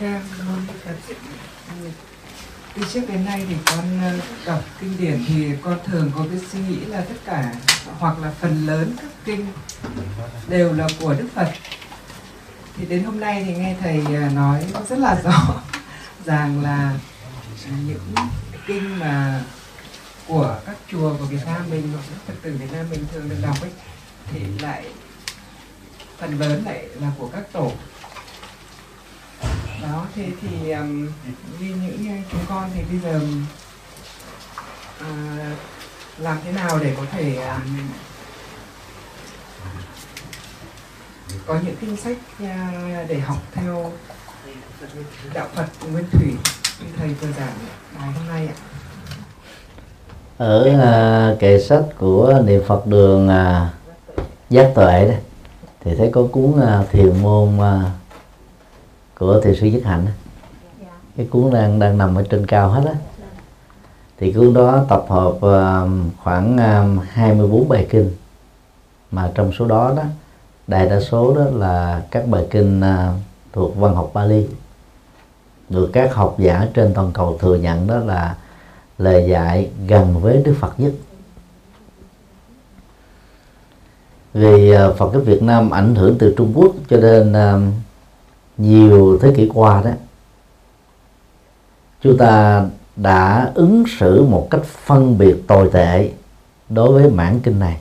Ca, từ trước đến nay thì con ờ, đọc kinh điển thì con thường có cái suy nghĩ là tất cả hoặc là phần lớn các kinh đều là của Đức Phật. Thì đến hôm nay thì nghe thầy ờ, nói rất là rõ rằng là những kinh mà của các chùa của Việt Nam mình hoặc các Phật tử Việt Nam mình thường được đọc ấy thì lại phần lớn lại là của các tổ đó thế thì um, như những chúng con thì bây giờ uh, làm thế nào để có thể um, có những kinh sách uh, để học theo đạo Phật Nguyên Thủy như thầy vừa giảng ngày hôm nay ạ? Ở uh, kệ sách của niệm Phật đường uh, giác tuệ đó thì thấy có cuốn uh, thiền môn uh, của thiền sư Nhất Hạnh cái cuốn đang đang nằm ở trên cao hết á. Thì cuốn đó tập hợp ờ, khoảng ờ, 24 bài kinh. Mà trong số đó đó đại đa số đó là các bài kinh ờ, thuộc văn học Bali. Được các học giả trên toàn cầu thừa nhận đó là lời dạy gần với Đức Phật nhất. Vì Phật giáo Việt Nam ảnh hưởng từ Trung Quốc cho nên nhiều thế kỷ qua đó, chúng ta đã ứng xử một cách phân biệt tồi tệ đối với mảng kinh này.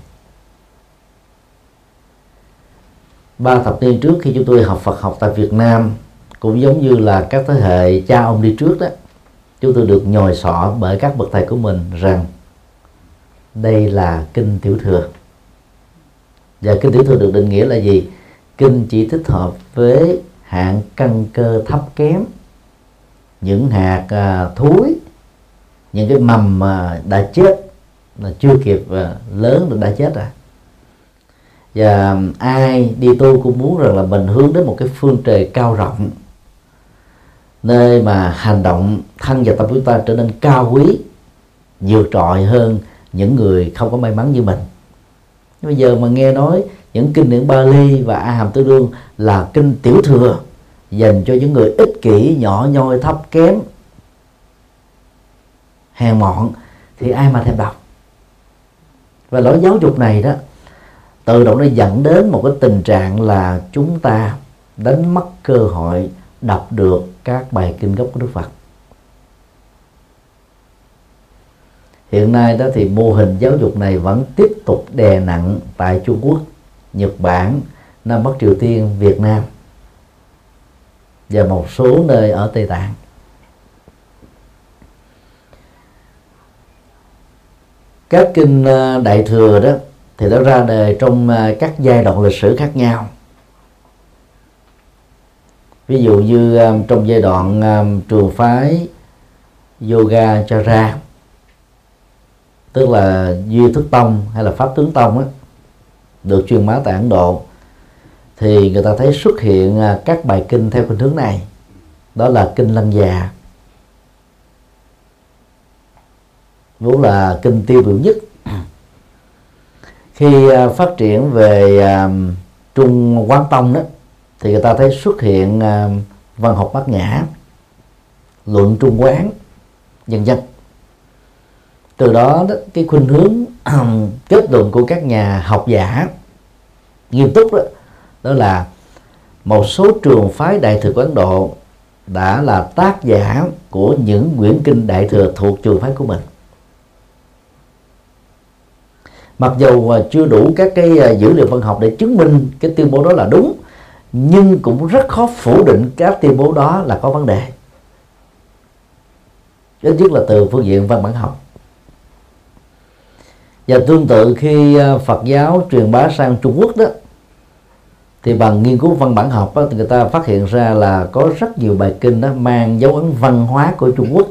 Ba thập niên trước khi chúng tôi học Phật học tại Việt Nam cũng giống như là các thế hệ cha ông đi trước đó, chúng tôi được nhồi sọ bởi các bậc thầy của mình rằng đây là kinh tiểu thừa. Và kinh tiểu thừa được định nghĩa là gì? Kinh chỉ thích hợp với hạng căn cơ thấp kém những hạt à, uh, thúi những cái mầm mà đã chết là chưa kịp uh, lớn đã chết rồi. Và ai đi tu cũng muốn rằng là mình hướng đến một cái phương trời cao rộng nơi mà hành động thân và tâm chúng ta trở nên cao quý vượt trội hơn những người không có may mắn như mình. Bây giờ mà nghe nói những kinh điển Bali và A Hàm Tư Đương là kinh tiểu thừa, dành cho những người ích kỷ, nhỏ nhoi, thấp kém, hèn mọn. Thì ai mà thèm đọc? Và lối giáo dục này đó, tự động nó dẫn đến một cái tình trạng là chúng ta đánh mất cơ hội đọc được các bài kinh gốc của Đức Phật. Hiện nay đó thì mô hình giáo dục này vẫn tiếp tục đè nặng tại Trung Quốc. Nhật Bản Nam Bắc Triều Tiên Việt Nam và một số nơi ở Tây Tạng. Các kinh ờ, đại thừa đó thì nó ra đời trong ờ, các giai đoạn lịch sử khác nhau. Ví dụ như ờ, trong giai đoạn trường phái yoga cho ra tức là duy thức tông hay là pháp tướng tông á, được truyền bá tại ấn độ thì người ta thấy xuất hiện à, các bài kinh theo khuynh hướng này. Đó là kinh lăng già. Vốn là kinh tiêu biểu nhất. Khi à, phát triển về à, trung quán tông đó thì người ta thấy xuất hiện văn học bát nhã luận trung quán dần dần từ đó, đó cái khuynh hướng kết luận của các nhà học giả nghiêm túc đó đó là một số trường phái đại thừa của Ấn Độ đã là tác giả của những quyển kinh đại thừa thuộc trường phái của mình. Mặc dù à, chưa đủ các cái à, dữ liệu văn học để chứng minh cái tuyên bố đó là đúng, nhưng cũng rất khó phủ định các tuyên bố đó là có vấn đề. Ít nhất là từ phương diện văn bản học và tương tự khi à, Phật giáo truyền bá sang Trung Quốc đó thì bằng nghiên cứu văn bản học đó, thì người ta phát hiện ra là có rất nhiều bài kinh đó mang dấu ấn văn hóa của Trung Quốc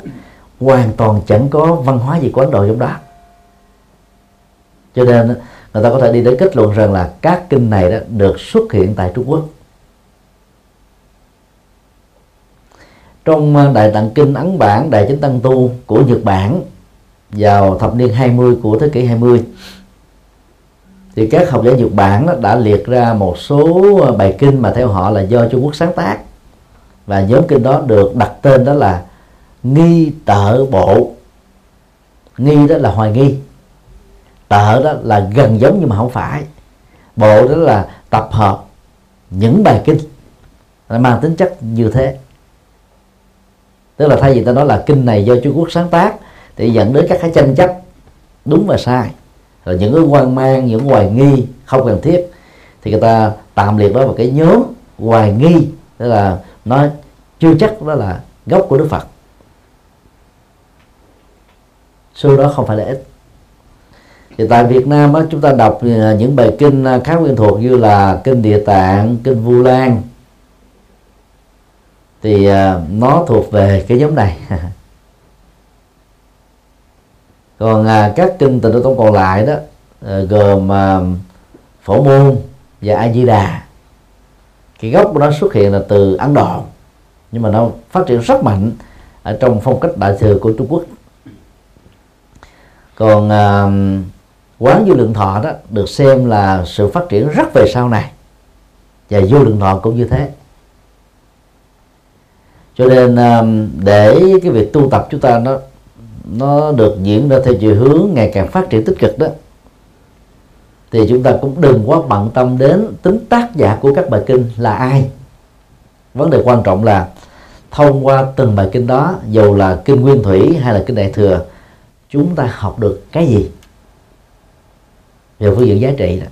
hoàn toàn chẳng có văn hóa gì của Ấn Độ trong đó. Cho nên người ta có thể đi đến kết luận rằng là các kinh này đó được xuất hiện tại Trung Quốc. Trong à, Đại Tạng Kinh Ấn Bản Đại Chánh Tăng Tu của Nhật Bản vào thập niên 20 của thế kỷ 20 thì các học giả Nhật Bản đã liệt ra một số ờ, bài kinh mà theo họ là do Trung Quốc sáng tác. Và nhóm kinh đó được đặt tên đó là nghi tợ bộ. Nghi đó là hoài nghi. Tợ đó là gần giống nhưng mà không phải. Bộ đó là tập hợp những bài kinh. Mang tính chất như thế. Tức là thay vì ta nói là kinh này do Trung Quốc sáng tác thì dẫn đến các cái tranh chấp đúng và sai. Rồi những cái quan mang những hoài nghi không cần thiết. Thì người ta tạm liệt đó vào cái nhóm hoài nghi tức là nó chưa chắc đó là gốc của Đức Phật. Số đó không phải là ít. Thì tại Việt Nam á, chúng ta đọc à, những bài kinh à, khá quen thuộc như là kinh Địa Tạng, kinh Vu Lan. Thì à, nó thuộc về cái nhóm này. còn à, các kinh tịnh độ tông còn lại đó à, gồm à, phổ môn và a di đà. Cái gốc của nó xuất hiện là từ ấn độ nhưng mà nó phát triển rất mạnh ở trong phong cách đại thừa của trung quốc. Còn à, quán vô lượng thọ đó được xem là sự phát triển rất về sau này và vô lượng thọ cũng như thế. Cho nên để cái việc tu tập chúng ta nó nó được diễn ra theo chiều hướng ngày càng phát triển tích cực đó. Thì chúng ta cũng đừng quá bận tâm đến tính tác giả của các bài kinh là ai. Vấn đề quan trọng là thông qua từng bài kinh đó, dù là kinh nguyên thủy hay là kinh đại thừa, chúng ta học được cái gì. Về phương diện giá trị đó,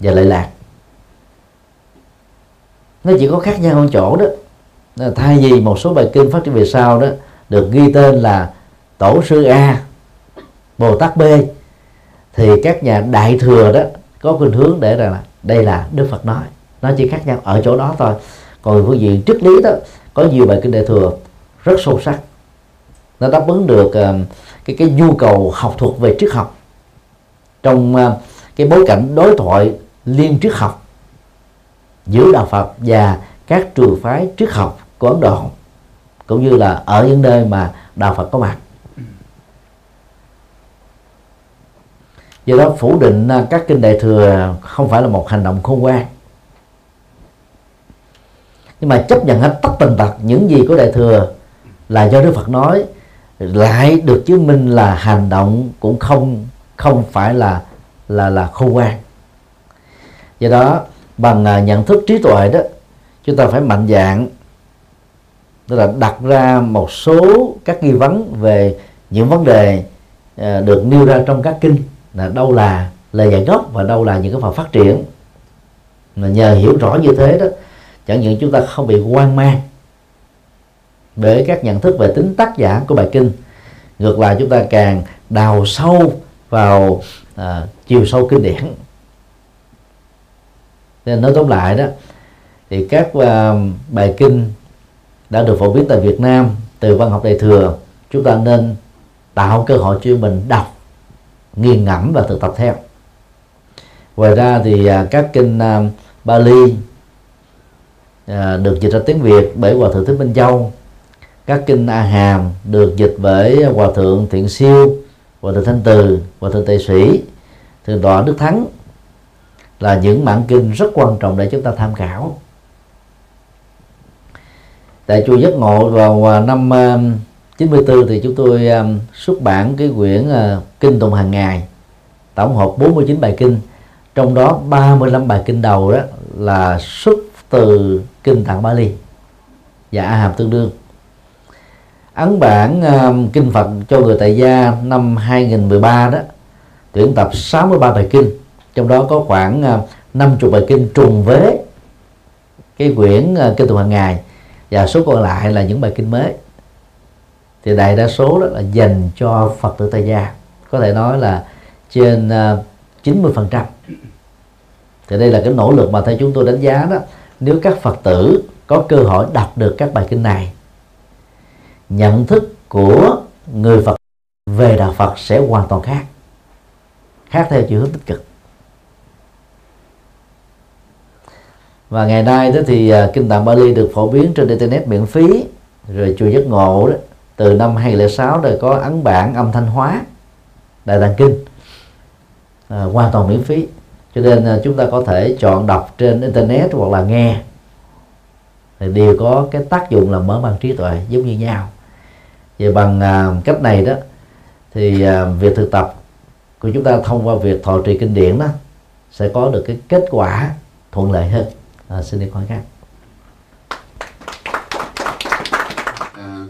và lợi lạc. Nó chỉ có khác nhau ở chỗ đó. Thay vì một số bài kinh phát triển về sau đó, được ghi tên là tổ sư A Bồ Tát B thì các nhà đại thừa đó có khuynh hướng để rằng là đây là Đức Phật nói. Nó chỉ khác nhau ở chỗ đó thôi. Còn phương diện triết lý đó có nhiều bài kinh đại thừa rất sâu sắc. Nó đáp ứng được uh, cái cái nhu cầu học thuật về triết học. Trong uh, cái bối cảnh đối thoại liên triết học giữa đạo Phật và các trường phái triết học của Ấn Độ cũng như là ở những nơi mà đạo Phật có mặt. Do đó phủ định à, các kinh đại thừa không phải là một hành động khôn ngoan. Nhưng mà chấp nhận hết tất tần tật những gì của đại thừa là do Đức Phật nói, lại được chứng minh là hành động cũng không không phải là là là khôn ngoan. Do đó, bằng à, nhận thức trí tuệ đó, chúng ta phải mạnh dạng, tức là đặt ra một số các nghi vấn về những vấn đề à, được nêu ra trong các kinh là đâu là lời dạy gốc và đâu là những cái phần phát triển. Mà nhờ hiểu rõ như thế đó chẳng những chúng ta không bị hoang mang bởi các nhận thức về tính tác giả của bài kinh ngược lại chúng ta càng đào sâu vào à, chiều sâu kinh điển. Nên nói tóm lại đó thì các à, bài kinh đã được phổ biến tại Việt Nam từ văn học đại thừa chúng ta nên tạo cơ hội cho mình đọc nghiền ngẫm và thực tập theo. Ngoài ra thì à, các kinh à, Bali à, được dịch ra tiếng Việt bởi hòa thượng Thích Minh Châu. Các kinh A Hàm được dịch bởi hòa thượng Thiện Siêu, hòa thượng Thanh Từ, hòa thượng Tề Sĩ, thượng tọa Đức Thắng là những bản kinh rất quan trọng để chúng ta tham khảo. Tại chùa Giác Ngộ vào năm 94 thì chúng tôi um, xuất bản cái quyển ờ, kinh tụng hàng ngày. Tổng hợp 49 bài kinh trong đó 35 bài kinh đầu đó là xuất từ kinh tạng Bali và A Hàm tương đương. Ấn bản um, kinh Phật cho người tại gia năm 2013 đó tuyển tập 63 bài kinh trong đó có khoảng ờ, uh, 50 bài kinh trùng với cái quyển uh, kinh tụng hàng ngày và số còn lại là những bài kinh mới thì đại đa số đó là dành cho Phật tử tại gia. Có thể nói là trên ờ, 90 phần trăm. Thì đây là cái nỗ lực mà theo chúng tôi đánh giá đó, nếu các phật tử có cơ hội đọc được các bài kinh này, nhận thức của người phật về đạo phật sẽ hoàn toàn khác khác theo chiều hướng tích cực. Và ngày nay đó thì ờ, kinh tạng Bali được phổ biến trên internet miễn phí, rồi chùa giác ngộ đó từ năm 2006 rồi có ấn bản âm thanh hóa đại tạng kinh. À, hoàn toàn miễn phí. Cho nên à, chúng ta có thể chọn đọc trên internet hoặc là nghe. Thì đều có cái tác dụng là mở mang trí tuệ giống như nhau. Vậy bằng à, cách này đó thì à, việc thực tập của chúng ta thông qua việc thọ trì kinh điển đó sẽ có được cái kết quả thuận lợi hơn. À, xin đi hỏi khác à,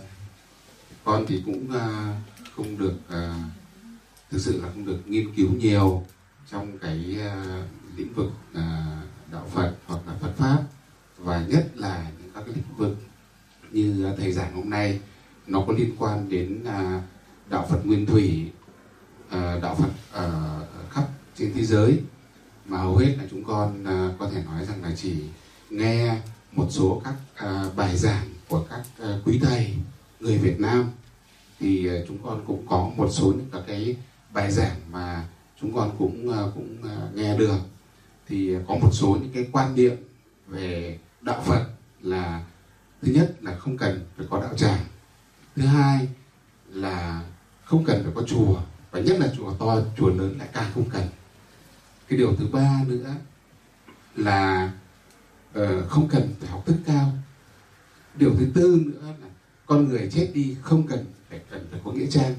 con thì cũng à, không được à, thực sự là không được nghiên cứu nhiều trong cái à, lĩnh vực à, đạo Phật hoặc là Phật pháp. Và nhất là những các cái lĩnh vực như thầy giảng hôm nay nó có liên quan đến đạo Phật nguyên thủy đạo Phật ở khắp trên thế giới. Mà hầu hết là chúng con có thể nói rằng là chỉ nghe một số các bài giảng của các quý thầy người Việt Nam thì ờ, chúng con cũng có một số những các cái bài giảng mà chúng con cũng ờ, cũng ờ, nghe được. Thì có một số những cái quan niệm về đạo Phật là thứ nhất là không cần phải có đạo tràng. Thứ hai là không cần phải có chùa và nhất là chùa to chùa lớn lại càng không cần. Cái điều thứ ba nữa là uh, không cần phải học thức cao. Điều thứ tư nữa là con người chết đi không cần phải cần phải có nghĩa trang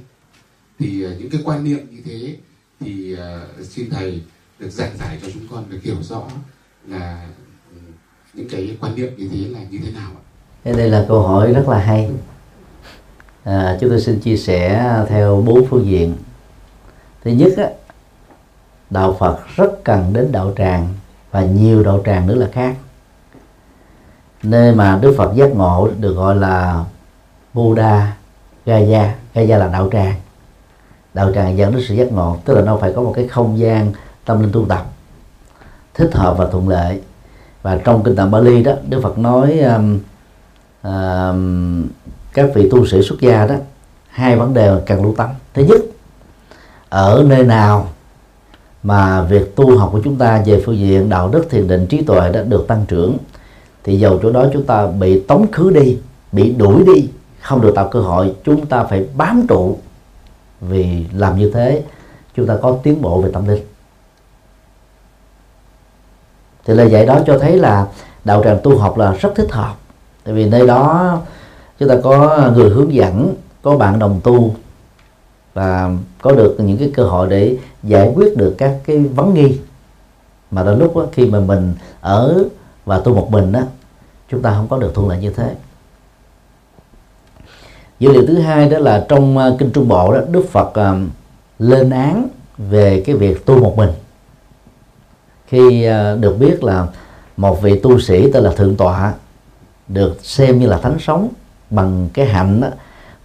thì uh, những cái quan niệm như thế thì uh, xin thầy được giảng giải cho chúng con được hiểu rõ là những cái quan niệm như thế là như thế nào ạ? Đây là câu hỏi rất là hay. À, chúng tôi xin chia sẻ theo bốn phương diện. Thứ nhất á, đạo Phật rất cần đến đạo tràng và nhiều đạo tràng nữa là khác. Nơi mà Đức Phật giác ngộ được gọi là Buddha Dạ, dạ. Gaya, Gaya là đạo tràng. Đạo tràng dẫn đến sự giác ngộ, tức là nó phải có một cái không gian tâm linh tu tập thích hợp và thuận lợi. Và trong kinh tạng Bali đó Đức Phật nói um, um, các vị tu sĩ xuất gia đó hai vấn đề cần lưu tâm. Thứ nhất ở nơi nào mà việc tu học của chúng ta về phương diện đạo đức thiền định trí tuệ đã được tăng trưởng thì dầu chỗ đó chúng ta bị tống khứ đi bị đuổi đi không được tạo cơ hội chúng ta phải bám trụ. Vì làm như thế chúng ta có tiến bộ về tâm linh. Thì lời dạy đó cho thấy là đạo tràng tu học là rất thích hợp. Tại vì nơi đó chúng ta có người hướng dẫn có bạn đồng tu và có được những cái cơ hội để giải quyết được các cái vấn nghi. Mà đôi lúc đó, khi mà mình ở và tu một mình đó chúng ta không có được thuận lợi như thế dữ liệu thứ hai đó là trong à, kinh trung bộ đó đức phật uh, lên án về cái việc tu một mình. Khi uh, được biết là một vị tu sĩ tên là thượng tọa được xem như là thánh sống bằng cái hạnh đó,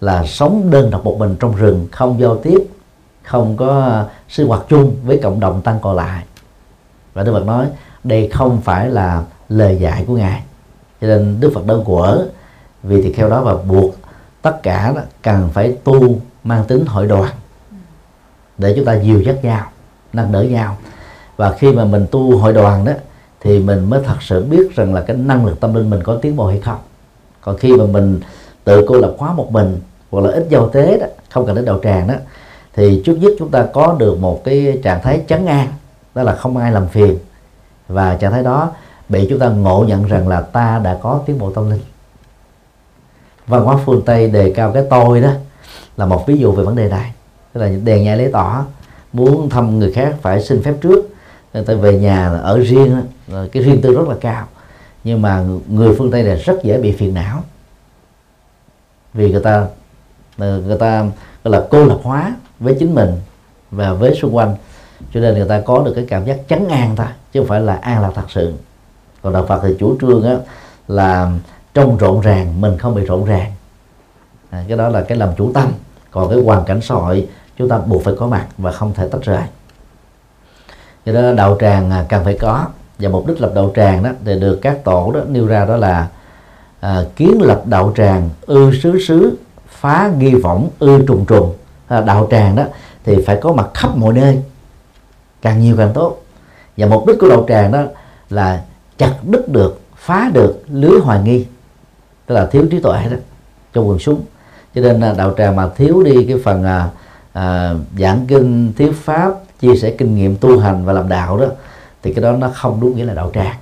là sống đơn độc một mình trong rừng không giao tiếp không có sinh hoạt chung với cộng đồng tăng còn lại. Và Đức Phật nói đây không phải là lời dạy của ngài. Cho nên Đức Phật đơn quở vì thì theo đó và buộc tất cả đó cần phải tu mang tính hội đoàn để chúng ta dìu dắt nhau, nâng đỡ nhau. Và khi mà mình tu hội đoàn đó, thì mình mới thật sự biết rằng là cái năng lực tâm linh mình có tiến bộ hay không. Còn khi mà mình tự cô lập hóa một mình hoặc là ít giao tế đó, không cần đến đầu tràng đó, thì trước nhất chúng ta có được một cái trạng thái chấn an, đó là không ai làm phiền. Và trạng thái đó bị chúng ta ngộ nhận rằng là ta đã có tiến bộ tâm linh văn hóa phương tây đề cao cái tôi đó là một ví dụ về vấn đề này. Tức là đèn nhai lấy tỏ muốn thăm người khác phải xin phép trước. Người ta về nhà ở riêng cái riêng tư rất là cao. Nhưng mà người phương tây này rất dễ bị phiền não. Vì người ta ờ, người ta gọi là cô lập hóa với chính mình và với xung quanh. Cho nên người ta có được cái cảm giác chấn an thôi chứ không phải là an lạc thật sự. Còn đạo phật thì chủ trương á, là trong rộn ràng mình không bị rộn ràng. À, cái đó là cái làm chủ tâm. Còn cái hoàn cảnh xã hội chúng ta buộc phải có mặt và không thể tách rời. Do đó đạo tràng à, cần phải có. Và mục đích lập đạo tràng đó thì được các tổ đó nêu ra đó là à, kiến lập đạo tràng ư xứ xứ phá nghi võng ư trùng trùng. À, đạo tràng đó thì phải có mặt khắp mọi nơi càng nhiều càng tốt. Và mục đích của đạo tràng đó là chặt đứt được phá được lưới hoài nghi tức là thiếu trí tuệ đó trong quần súng cho nên à, đạo tràng mà thiếu đi cái phần à, à, giảng kinh thuyết pháp chia sẻ kinh nghiệm tu hành và làm đạo đó thì cái đó nó không đúng nghĩa là đạo tràng.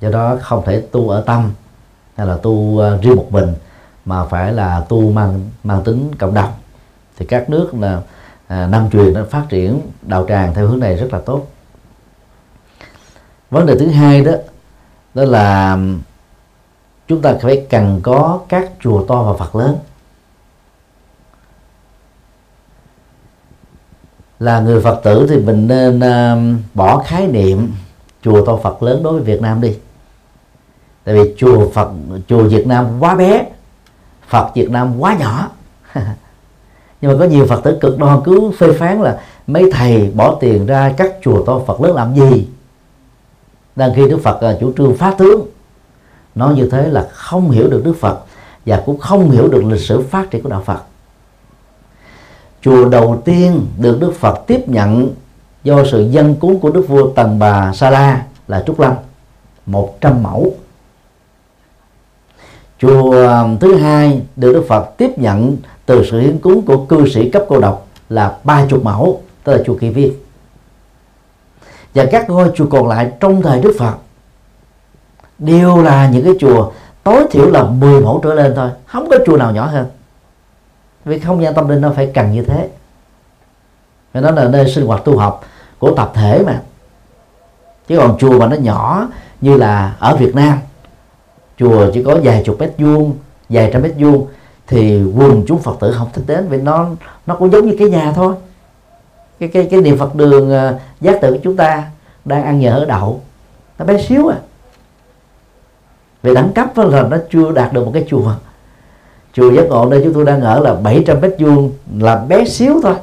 Do đó không thể tu ở tâm hay là tu uh, riêng một mình mà phải là tu mang mang tính cộng đồng. Thì các nước là à, nam truyền nó phát triển đạo tràng theo hướng này rất là tốt. Vấn đề thứ hai đó đó là chúng ta phải cần có các chùa to và phật lớn. Là người phật tử thì mình nên uh, bỏ khái niệm chùa to phật lớn đối với việt nam đi. Tại vì chùa phật chùa việt nam quá bé phật việt nam quá nhỏ. Nhưng mà có nhiều phật tử cực đoan cứ phê phán là mấy thầy bỏ tiền ra các chùa to phật lớn làm gì? Đang khi đức phật là chủ trương phát tướng nói như thế là không hiểu được đức phật và cũng không hiểu được lịch sử phát triển của đạo phật. Chùa đầu tiên được đức phật tiếp nhận do sự dân cúng của đức vua tần bà sa la là trúc lâm 100 mẫu. Chùa um, thứ hai được đức phật tiếp nhận từ sự hiến cúng của cư sĩ cấp cô độc là ba chục mẫu, tức là chùa kỳ viên. Và các ngôi chùa còn lại trong thời đức phật đều là những cái chùa tối thiểu là 10 mẫu trở lên thôi, không có chùa nào nhỏ hơn. Vì không gian tâm linh nó phải cần như thế. Vì nói là nơi sinh hoạt tu học của tập thể mà. Chứ còn chùa mà nó nhỏ như là ở Việt Nam, chùa chỉ có vài chục mét vuông, vài trăm mét vuông, thì quần chúng phật tử không thích đến vì nó nó cũng giống như cái nhà thôi. Cái cái cái niệm phật đường ờ, giác tự của chúng ta đang ăn nhờ ở đậu, nó bé xíu à về đẳng cấp là nó chưa đạt được một cái chùa. Chùa giác ngộ nơi chúng tôi đang ở là 700 mét vuông, là bé xíu thôi.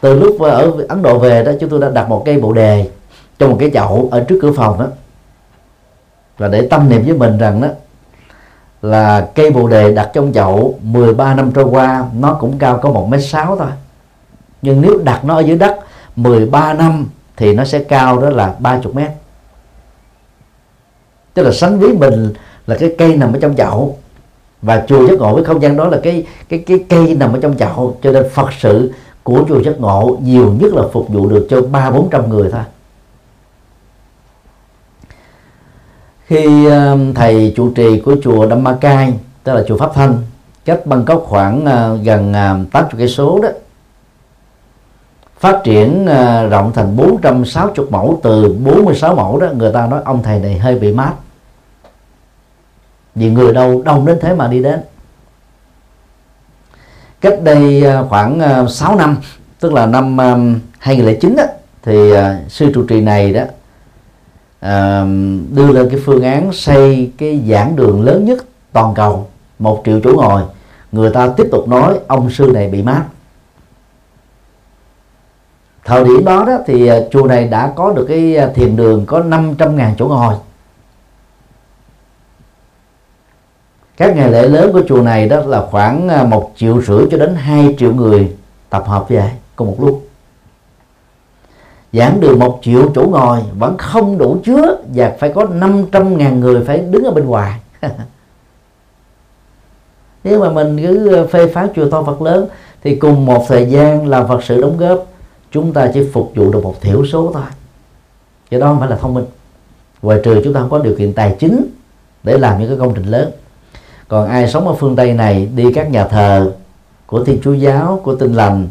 Từ lúc ở Ấn Độ về đó, chúng tôi đã đặt một cây bồ đề trong một cái chậu ở trước cửa phòng đó. Và để tâm niệm với mình rằng đó, là cây bồ đề đặt trong chậu 13 năm trôi qua, nó cũng cao có một mét sáu thôi. Nhưng nếu đặt nó ở dưới đất 13 năm thì nó sẽ cao đó là 30 mét tức là sánh với mình là cái cây nằm ở trong chậu. Và chùa giác ngộ với không gian đó là cái cái cái cây nằm ở trong chậu. Cho nên phật sự của chùa giác ngộ nhiều nhất là phục vụ được cho ba, bốn trăm người thôi. Khi thầy trụ trì của chùa Đam Ma Cai, tức là chùa Pháp Thanh, cách Bangkok khoảng ờ, gần ờ, 80 cây số đó, phát triển ờ, rộng thành 460 mẫu. Từ 46 mẫu đó, người ta nói ông thầy này hơi bị mát vì người đâu đông đến thế mà đi đến. Cách đây à, khoảng à, 6 năm tức là năm à, 2009 đó, thì sư trụ trì này đó đưa lên cái phương án xây cái giảng đường lớn nhất toàn cầu một triệu chỗ ngồi. Người ta tiếp tục nói ông sư này bị mát. Thời điểm đó đó thì chùa này đã có được cái thiền đường có 500 ngàn chỗ ngồi. Các ngày lễ lớn của chùa này đó là khoảng à, một triệu rưỡi cho đến 2 triệu người tập hợp về cùng một lúc. Giảng đường một triệu chỗ ngồi vẫn không đủ chứa và phải có 500 ngàn người phải đứng ở bên ngoài. Nếu mà mình cứ à, phê phán chùa to Phật lớn thì cùng một thời gian làm Phật sự đóng góp, chúng ta chỉ phục vụ được một thiểu số thôi. Do đó không phải là thông minh. Ngoài trừ chúng ta không có điều kiện tài chính để làm những cái công trình lớn còn ai sống ở phương Tây này đi các nhà thờ của Thiên Chúa giáo, của Tinh lành,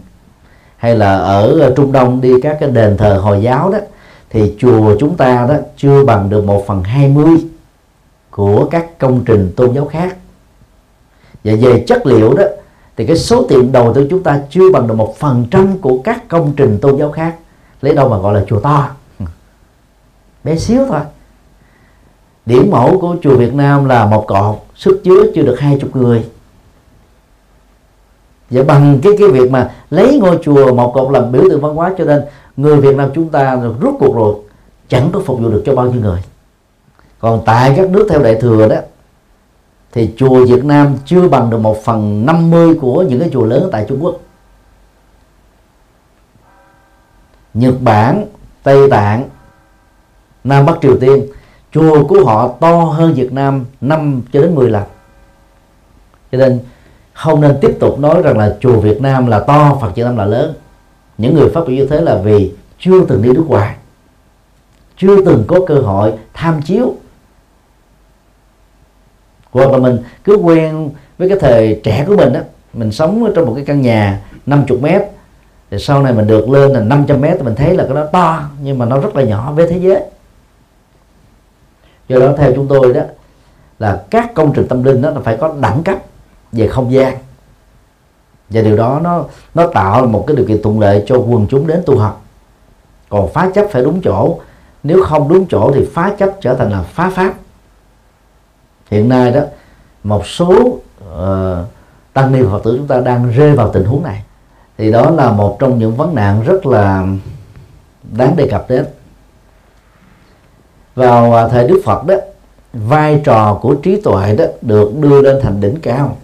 hay là ở ờ, Trung Đông đi các cái đền thờ Hồi giáo đó, thì chùa chúng ta đó chưa bằng được một phần hai mươi của các công trình tôn giáo khác. Và về chất liệu đó, thì cái số tiền đầu tư chúng ta chưa bằng được một phần trăm của các công trình tôn giáo khác. Lấy đâu mà gọi là chùa to? Bé xíu thôi điểm mẫu của chùa Việt Nam là một cột sức chứa chưa được hai chục người. Và bằng cái cái việc mà lấy ngôi chùa một cột làm biểu tượng văn hóa cho nên người Việt Nam chúng ta rút cuộc rồi, chẳng có phục vụ được cho bao nhiêu người. Còn tại các nước theo đại thừa đó, thì chùa Việt Nam chưa bằng được một phần 50 của những cái chùa lớn tại Trung Quốc. Nhật Bản, Tây Tạng, Nam Bắc Triều Tiên chùa của họ to hơn Việt Nam 5 cho đến 10 lần. Cho nên không nên tiếp tục nói rằng là chùa Việt Nam là to, Phật Việt Nam là lớn. Những người phát biểu như thế là vì chưa từng đi nước ngoài, chưa từng có cơ hội tham chiếu. Hoặc là mình cứ quen với cái thời trẻ của mình á, mình sống trong một cái căn nhà 50 mét, thì sau này mình được lên là 500 mét thì mình thấy là cái đó to, nhưng mà nó rất là nhỏ, với thế giới do đó theo chúng tôi đó là các công trình tâm linh đó là phải có đẳng cấp về không gian. Và điều đó nó nó tạo một cái điều kiện thuận lợi cho quần chúng đến tu học. Còn phá chấp phải đúng chỗ. Nếu không đúng chỗ thì phá chấp trở thành là phá pháp. Hiện nay đó một số uh, tăng ni phật tử chúng ta đang rơi vào tình huống này. Thì đó là một trong những vấn nạn rất là đáng đề cập đến vào à, thời đức phật đó, vai trò của trí tuệ đó được đưa lên thành đỉnh cao.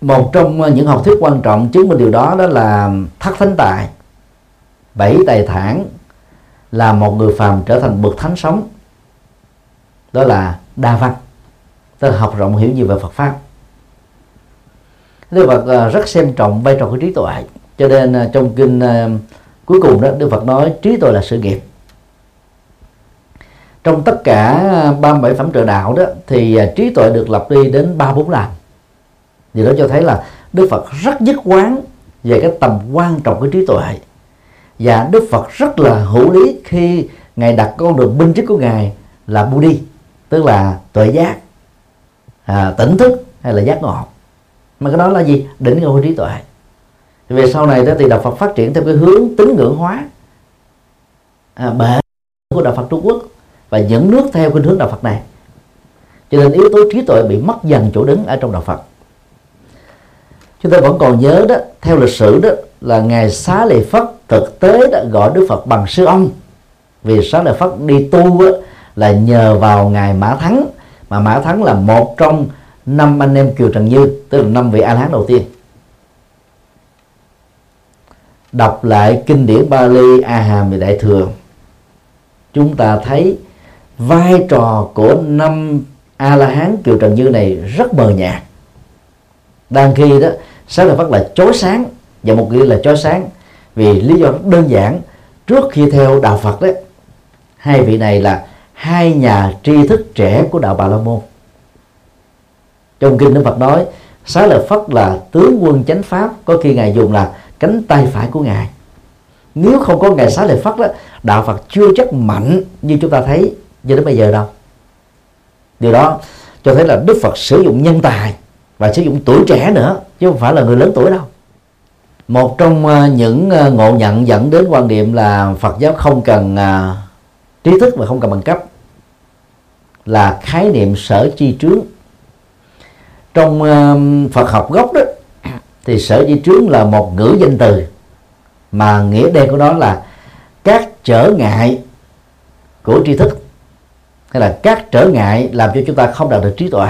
Một trong những học thuyết quan trọng chứng minh điều đó đó là thất thánh tài. Bảy tài thản là một người phàm trở thành bậc thánh sống. Đó là đa văn. Tức là học rộng hiểu nhiều về Phật pháp. Đức Phật à, rất xem trọng vai trò của trí tuệ. Cho nên à, trong kinh cuối cùng đó, Đức Phật nói trí tuệ là sự nghiệp trong tất cả ờ, 37 phẩm trợ đạo đó thì ờ, trí tuệ được lập đi đến ba bốn lần. Điều đó cho thấy là Đức Phật rất dứt quán về cái tầm quan trọng của trí tuệ. Và Đức Phật rất là hữu lý khi ngài đặt con đường binh chức của ngài là Budi tức là tuệ giác à, tỉnh thức hay là giác ngộ. Mà cái đó là gì? Đỉnh cao trí tuệ. Về sau này đó thì đạo Phật phát triển theo cái hướng tín ngưỡng hóa à, bệ của đạo Phật Trung Quốc và dẫn nước theo cái hướng đạo Phật này. Cho nên yếu tố trí tuệ bị mất dần chỗ đứng ở trong đạo Phật. Chúng ta vẫn còn nhớ đó theo lịch sử đó là ngài xá lợi phất thực tế đã gọi đức phật bằng sư ông. Vì xá lợi phất đi tu đó, là nhờ vào ngài mã thắng mà mã thắng là một trong năm anh em kiều trần như tức là năm vị a hán đầu tiên. Đọc lại kinh điển Bali A Hàm về Đại thừa chúng ta thấy vai trò của năm A La Hán Kiều Trần Như này rất mờ nhạt. Đang khi đó sáng lợi phát là chói sáng và một nghĩa là chói sáng vì lý do rất đơn giản. Trước khi theo đạo Phật đấy, hai vị này là hai nhà tri thức trẻ của đạo Bà La Môn. Trong kinh Đức Phật nói Xá lợi Phất là tướng quân chánh pháp, có khi ngài dùng là cánh tay phải của ngài. Nếu không có ngài Xá lợi Phất đó, đạo Phật chưa chắc mạnh như chúng ta thấy cho đến bây giờ đâu. Điều đó cho thấy là Đức Phật sử dụng nhân tài và sử dụng tuổi trẻ nữa, chứ không phải là người lớn tuổi đâu. Một trong à, những à, ngộ nhận dẫn đến quan niệm là Phật giáo không cần à, trí thức và không cần bằng cấp, là khái niệm sở chi trướng. Trong Phật học gốc đó, thì sở chi trướng là một ngữ danh từ, mà nghĩa đen của nó là các trở ngại của tri thức hay là các trở ngại làm cho chúng ta không đạt được trí tuệ.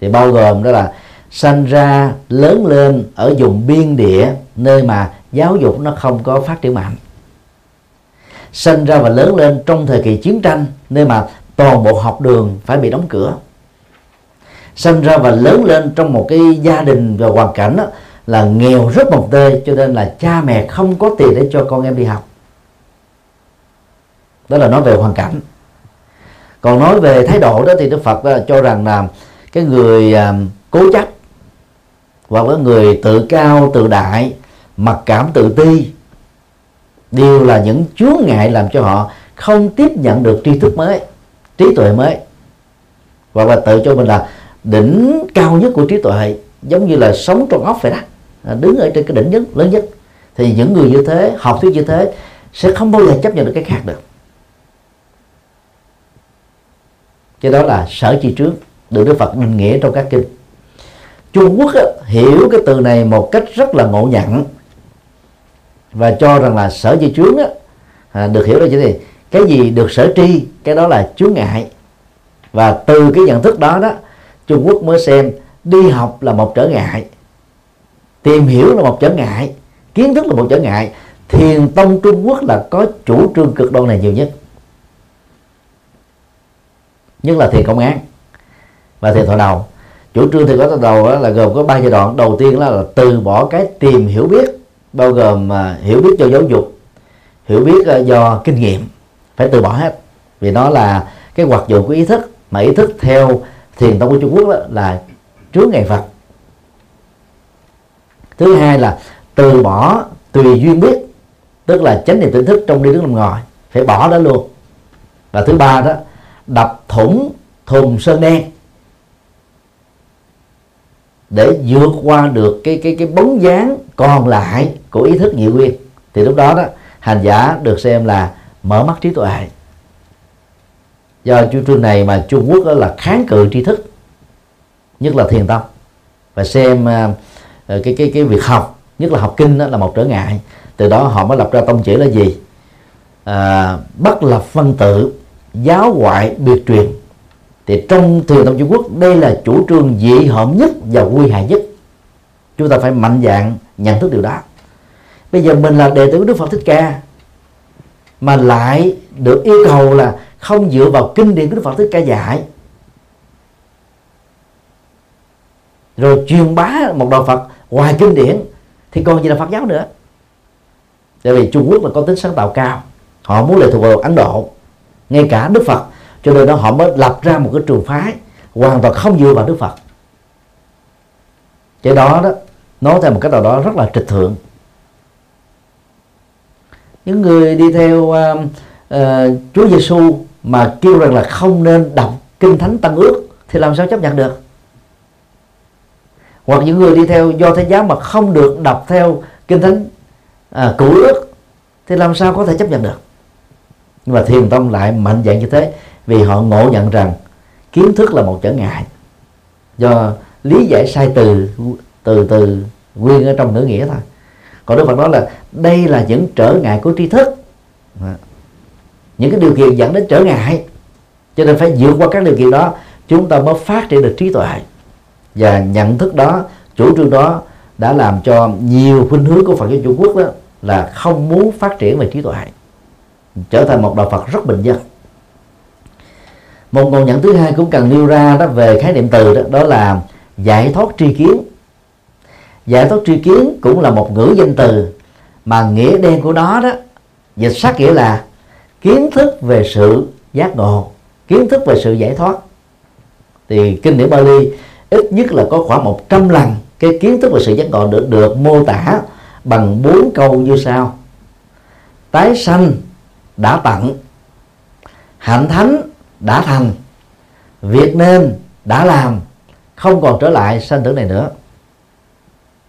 Thì bao gồm đó là sanh ra lớn lên ở vùng biên địa nơi mà giáo dục nó không có phát triển mạnh. Sinh ra và lớn lên trong thời kỳ chiến tranh nơi mà toàn bộ học đường phải bị đóng cửa. Sinh ra và lớn lên trong một cái gia đình và hoàn cảnh đó, là nghèo rất mồng tơi cho nên là cha mẹ không có tiền để cho con em đi học. Đó là nói về hoàn cảnh còn nói về thái độ đó thì đức phật à, cho rằng là cái người à, cố chấp và cái người tự cao, tự đại, mặc cảm tự ti đều là những chướng ngại làm cho họ không tiếp nhận được tri thức mới, trí tuệ mới. Và là tự cho mình là đỉnh cao nhất của trí tuệ, giống như là sống trong ốc vậy đó à, đứng ở trên cái đỉnh nhất, lớn nhất. Thì những người như thế, học thuyết như thế sẽ không bao giờ chấp nhận được cái khác được. Cái đó là sở chi trước được Đức Phật định nghĩa trong các kinh. Trung Quốc á, hiểu cái từ này một cách rất là ngộ nhận và cho rằng là sở chi chướng á, à, được hiểu là như thế cái gì được sở tri cái đó là chướng ngại. Và từ cái nhận thức đó đó Trung Quốc mới xem đi học là một trở ngại tìm hiểu là một trở ngại kiến thức là một trở ngại. Thiền tông Trung Quốc là có chủ trương cực đoan này nhiều nhất nhất là thiền công án. Và thiền thọ đầu. Chủ trương thiền có đầu là gồm có ba giai đoạn. Đầu tiên là, là từ bỏ cái tìm hiểu biết bao gồm à, hiểu biết cho giáo dục hiểu biết à, do kinh nghiệm. Phải từ bỏ hết. Vì nó là cái hoạt dụng của ý thức mà ý thức theo thiền tông của Trung Quốc đó là trước ngày Phật. Thứ hai là từ bỏ tùy duyên biết tức là chánh niệm tỉnh thức trong đi đứng nằm ngồi. Phải bỏ đó luôn. Và thứ ba đó đập thủng thùng sơn đen để vượt qua được cái cái cái bóng dáng còn lại của ý thức nhị nguyên. Thì lúc đó đó hành giả được xem là mở mắt trí tuệ. Do chủ trương này mà Trung Quốc đó là kháng cự tri thức nhất là thiền tông. Và xem uh, cái cái cái việc học nhất là học kinh đó là một trở ngại. Từ đó họ mới lập ra tông chỉ là gì? À, bất lập văn tự giáo ngoại biệt truyền. Thì trong thiền tông Trung Quốc, đây là chủ trương dị hợm nhất và nguy hại nhất. Chúng ta phải mạnh dạng nhận thức điều đó. Bây giờ mình là đệ tử Đức Phật Thích Ca, mà lại được yêu cầu là không dựa vào kinh điển của Đức Phật Thích Ca dạy. Rồi truyền bá một đạo Phật ngoài kinh điển, thì còn gì là Phật giáo nữa? Tại vì Trung Quốc là có tính sáng tạo cao. Họ muốn lệ thuộc vào Ấn Độ ngay cả Đức Phật. Cho nên đó họ mới lập ra một cái trường phái hoàn toàn không dựa vào Đức Phật. Cái đó đó nói theo một cách nào đó rất là trịch thượng. Những người đi theo uh, uh, Chúa Giêsu mà kêu rằng là không nên đọc kinh thánh tăng ước thì làm sao chấp nhận được? Hoặc những người đi theo do thế giáo mà không được đọc theo kinh thánh à, cũ ước thì làm sao có thể chấp nhận được? Nhưng mà thiền tông lại mạnh dạng như thế, vì họ ngộ nhận rằng kiến thức là một trở ngại. Do lý giải sai từ từ từ nguyên ở trong ngữ nghĩa thôi. Còn đức phật nói là đây là những trở ngại của tri thức. Những cái điều kiện dẫn đến trở ngại. Cho nên phải vượt qua các điều kiện đó, chúng ta mới phát triển được trí tuệ. Và nhận thức đó, chủ trương đó đã làm cho nhiều khuynh hướng của Phật giáo Trung Quốc đó là không muốn phát triển về trí tuệ trở thành một đạo Phật rất bình dân. Một ngôn nhận thứ hai cũng cần nêu ra đó về khái niệm từ đó, đó là giải thoát tri kiến. Giải thoát tri kiến cũng là một ngữ danh từ mà nghĩa đen của nó đó dịch sát nghĩa là kiến thức về sự giác ngộ kiến thức về sự giải thoát. Thì kinh điển Bali ít nhất là có khoảng 100 lần cái kiến thức về sự giác ngộ được được mô tả bằng bốn câu như sau. Tái sanh đã tận hạnh thánh đã thành việc nên đã làm không còn trở lại sanh tử này nữa.